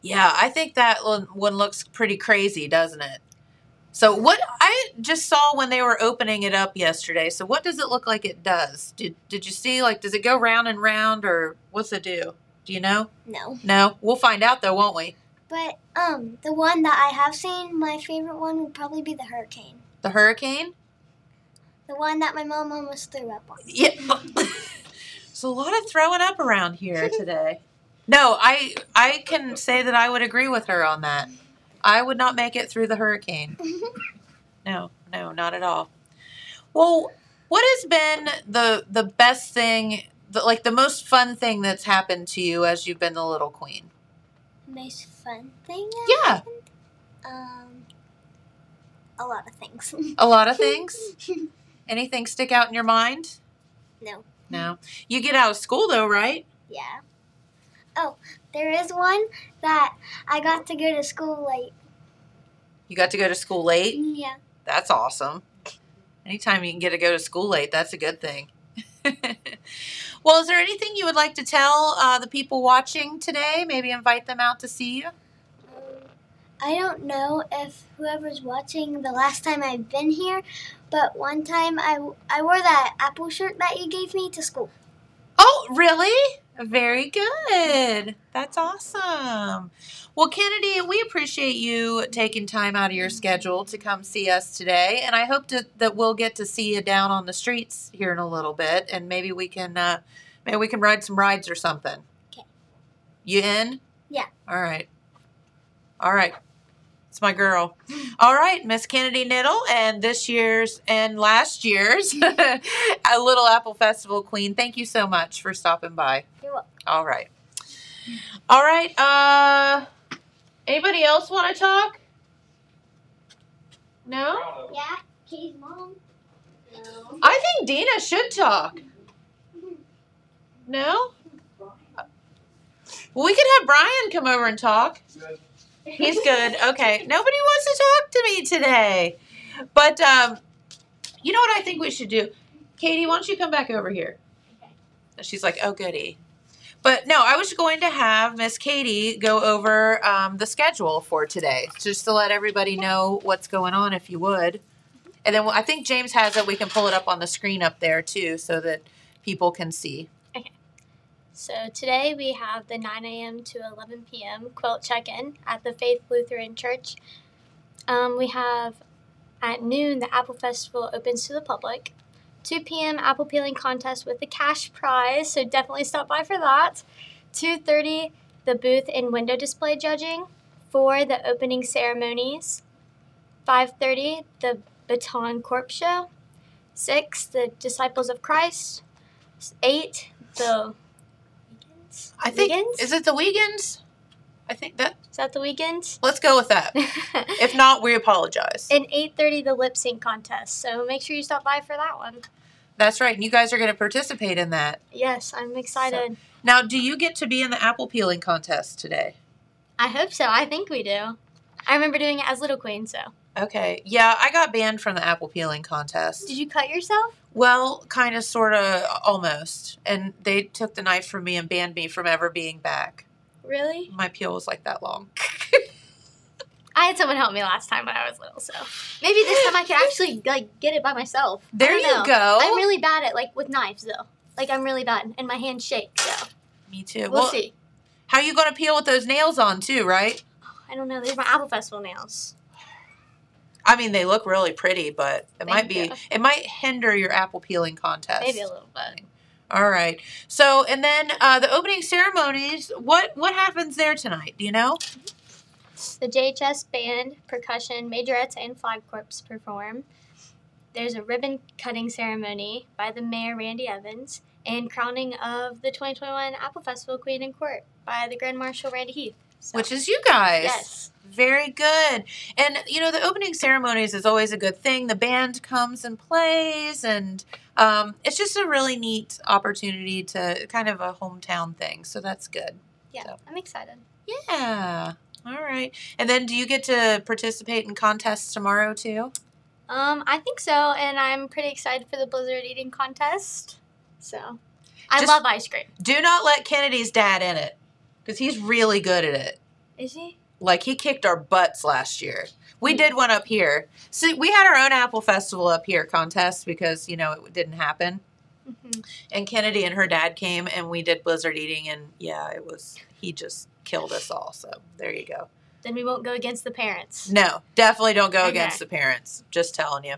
Yeah, I think that one one looks pretty crazy, doesn't it? So, what I just saw when they were opening it up yesterday. So, what does it look like it does? Did Did you see? Like, does it go round and round, or what's it do? Do you know? No. No, we'll find out though, won't we? But um, the one that I have seen, my favorite one would probably be the hurricane. The hurricane. The one that my mom almost threw up on. Yeah. There's a lot of throwing up around here today. No, I I can say that I would agree with her on that. I would not make it through the hurricane. No, no, not at all. Well, what has been the the best thing, the, like the most fun thing that's happened to you as you've been the little queen? Most fun thing? Yeah. happened? Um, a lot of things. A lot of things. Anything stick out in your mind? no. No. You get out of school though, right? Yeah. Oh, there is one that I got to go to school late. You got to go to school late. Yeah. That's awesome. Anytime you can get to go to school late, that's a good thing. well, is there anything you would like to tell uh, the people watching today? Maybe invite them out to see you? I don't know if whoever's watching the last time I've been here, but one time I, I wore that apple shirt that you gave me to school. Oh, really? Very good. That's awesome. Well, Kennedy, we appreciate you taking time out of your schedule to come see us today, and I hope to, that we'll get to see you down on the streets here in a little bit, and maybe we can uh, maybe we can ride some rides or something. 'Kay. You in? Yeah. All right. All right. It's my girl. All right, Miss Kennedy Niddle, and this year's and last year's a Little Apple Festival Queen. Thank you so much for stopping by. All right. All right. Uh, anybody else want to talk? No. Yeah, Katie's mom. No. I think Dina should talk. No. Well, we could have Brian come over and talk. He's good. Okay. Nobody wants to talk to me today. But um, you know what I think we should do? Katie, why don't you come back over here? She's like, oh, goody. But no, I was going to have Miss Katie go over um, the schedule for today, just to let everybody know what's going on, if you would. And then I think James has it. We can pull it up on the screen up there too, so that people can see. So today we have the 9 a.m. to 11 p.m. quilt check-in at the Faith Lutheran Church. Um, we have at noon the Apple Festival opens to the public. 2 p.m. apple peeling contest with the cash prize, so definitely stop by for that. 2:30 the booth and window display judging. 4 the opening ceremonies. 5:30 the baton corps show. 6 the disciples of Christ. 8 the. I think Weekends? is it the weekends? I think that. Is that the weekend? Let's go with that. If not, we apologize. and 8.30 the lip sync contest so make sure you stop by for that one That's right. And you guys are going to participate in that. yes i'm excited Now, do you get to be in the apple peeling contest today? i hope so i think we do i remember doing it as little queen so Okay. Yeah, I got banned from the apple peeling contest. did you cut yourself Well, kind of, sort of, almost. And they took the knife from me and banned me from ever being back. Really My peel was like that long. i had someone help me last time when i was little so maybe this time i can actually like get it by myself There you know. go. i'm really bad at like with knives though like i'm really bad and my hands shake so Me too. we'll well, see how are you going to peel with those nails on too, right? i don't know These are my apple festival nails I mean, they look really pretty, but it might be you. it might hinder your apple peeling contest. maybe a little bit All right. So, and then uh, the opening ceremonies. What what happens there tonight? Do you know? The JHS band, percussion, majorettes, and flag corps perform. There's a ribbon cutting ceremony by the mayor Randy Evans, and crowning of the 2021 Apple Festival Queen and Court by the Grand Marshal Randy Heath. So, Which is you guys. yes, Very good. And you know, the opening ceremonies is always a good thing. The band comes and plays and um, it's just a really neat opportunity to kind of a hometown thing. So that's good. yeah, So. I'm excited. Yeah. All right. And then do you get to participate in contests tomorrow too? Um, I think so, and I'm pretty excited for the blizzard eating contest. So, I Just- love ice cream. Do not let Kennedy's dad in it because he's really good at it. Is he? Like he kicked our butts last year. We did one up here. So we had our own Apple Festival up here contest because you know it didn't happen. hmm And Kennedy and her dad came and we did blizzard eating and yeah, it was he just killed us all. So there you go. Then we won't go against the parents. No, definitely don't go Okay. against the parents. Just telling you.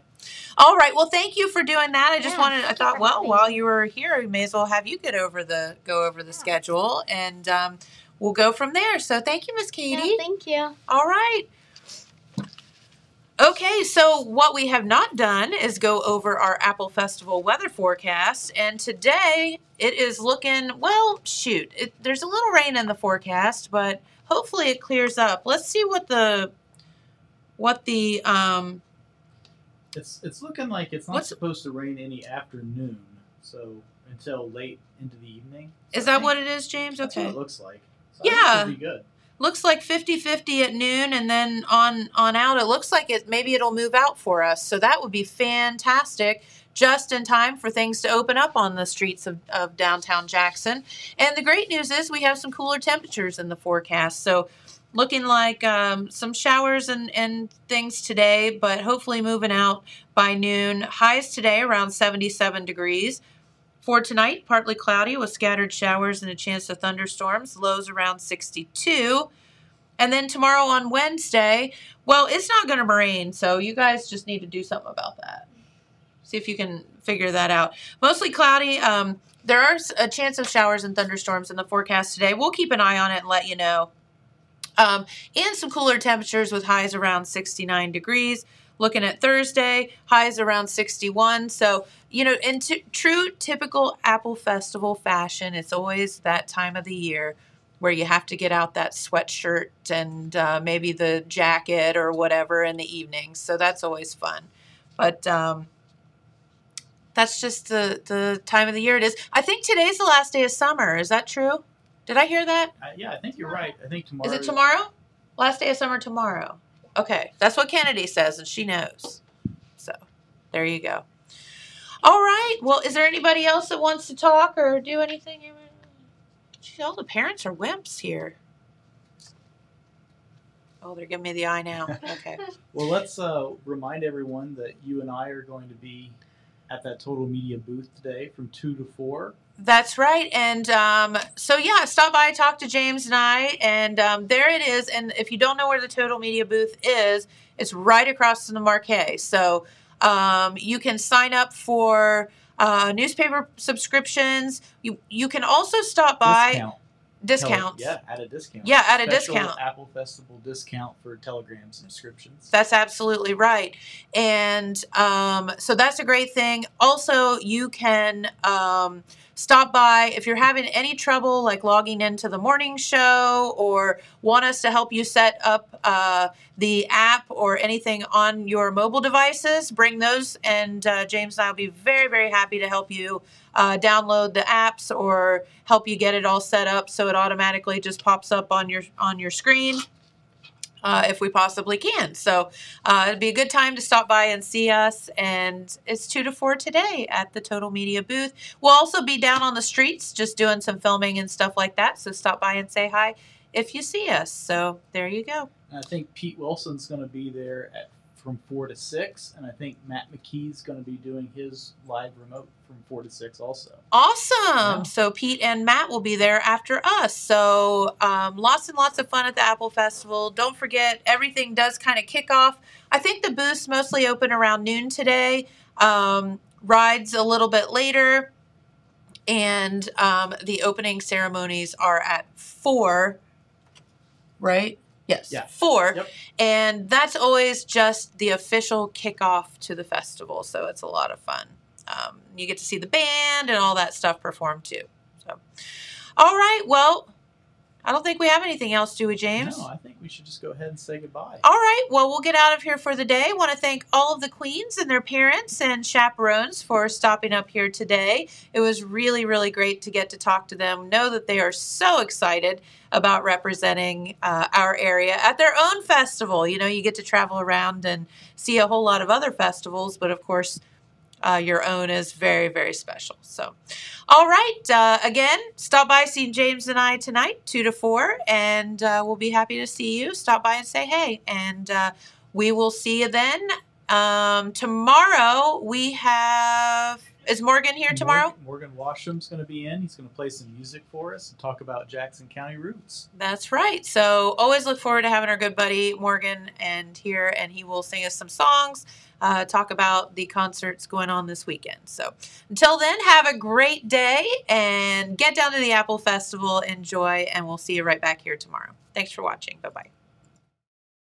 All right. Well, thank you for doing that. I just Yeah, wanted. I thought, well, having while you were here, we may as well have you get over the go over the schedule, and um, we'll go from there. So, thank you, Miss Katie. Yeah, thank you. All right. Okay, so what we have not done is go over our Apple Festival weather forecast, and today it is looking well. Shoot, it, there's a little rain in the forecast, but hopefully it clears up. Let's see what the what the um It's it's looking like it's not supposed to rain any afternoon, so until late into the evening. is that think what it is, James? Okay. That's what it looks like. So I think Yeah. looks like 50-50 at noon, and then on on out, it looks like it maybe it'll move out for us. So that would be fantastic. Just in time for things to open up on the streets of, of downtown Jackson. And the great news is we have some cooler temperatures in the forecast. So looking like um, some showers and, and things today, but hopefully moving out by noon. Highs today around 77 degrees. For tonight, partly cloudy with scattered showers and a chance of thunderstorms. Lows around 62. And then tomorrow on Wednesday, well, it's not going to rain, so you guys just need to do something about that. See if you can figure that out. Mostly cloudy. Um, there are a chance of showers and thunderstorms in the forecast today. We'll keep an eye on it and let you know. Um, and some cooler temperatures with highs around 69 degrees. Looking at Thursday, highs around 61. So, you know, in t- true typical Apple Festival fashion, it's always that time of the year where you have to get out that sweatshirt and uh, maybe the jacket or whatever in the evenings. So that's always fun. But um, that's just the, the time of the year it is. I think today's the last day of summer. Is that true? Did I hear that? Uh, yeah, I think you're right. I think tomorrow. Is it tomorrow? Last day of summer tomorrow. Okay, that's what Kennedy says, and she knows. So there you go. All right. Well, is there anybody else that wants to talk or do anything? All the parents are wimps here. Oh, they're giving me the eye now. Okay. Well, let's uh, remind everyone that you and I are going to be at that Total Media booth today from 2 to 4. That's right. And um, so, yeah, stop by, talk to James and I, and um, there it is. And if you don't know where the Total Media booth is, it's right across from the marquee. So um, you can sign up for uh, newspaper subscriptions. You you can also stop by Discount. discounts. Tele- yeah, at a discount. Yeah, at a Special discount. Apple Festival discount for Telegram subscriptions. That's absolutely right. And um, so that's a great thing. Also, you can um, stop by if you're having any trouble, like logging into the morning show or want us to help you set up uh, the app or anything on your mobile devices, bring those. And uh, James and I will be very, very happy to help you uh, download the apps or help you get it all set up so it automatically just pops up on your on your screen uh, if we possibly can. So uh, it'd be a good time to stop by and see us. And it's two to four today at the Total Media booth. We'll also be down on the streets just doing some filming and stuff like that. So stop by and say hi if you see us. So there you go. I think Pete Wilson's going to be there at from 4 to 6. And I think Matt McKee's going to be doing his live remote from 4 to 6 also. Awesome. Yeah. So Pete and Matt will be there after us. So um, lots and lots of fun at the Apple Festival. Don't forget, everything does kind of kick off. I think the booths mostly open around noon today. Um, rides a little bit later, and um, the opening ceremonies are at four. Right? Yes, Yeah. four. Yep. And that's always just the official kickoff to the festival. So it's a lot of fun. Um, you get to see the band and all that stuff perform too. So, all right. Well, I don't think we have anything else, do we, James? No, I think we should just go ahead and say goodbye. All right. Well, we'll get out of here for the day. Want to thank all of the queens and their parents and chaperones for stopping up here today. It was really, really great to get to talk to them. Know that they are so excited about representing uh, our area at their own festival. You know, you get to travel around and see a whole lot of other festivals, but of course, uh, your own is very, very special. So, all right. Uh, again, stop by, see James and I tonight, 2 to 4, and uh, we'll be happy to see you. Stop by and say hey. And uh, we will see you then. Um, tomorrow, we have. Is Morgan here tomorrow? Morgan, Morgan Washam's going to be in. He's going to play some music for us and talk about Jackson County roots. That's right. So always look forward to having our good buddy Morgan and here, and he will sing us some songs, uh, talk about the concerts going on this weekend. So until then, have a great day and get down to the Apple Festival, enjoy, and we'll see you right back here tomorrow. Thanks for watching. Bye bye.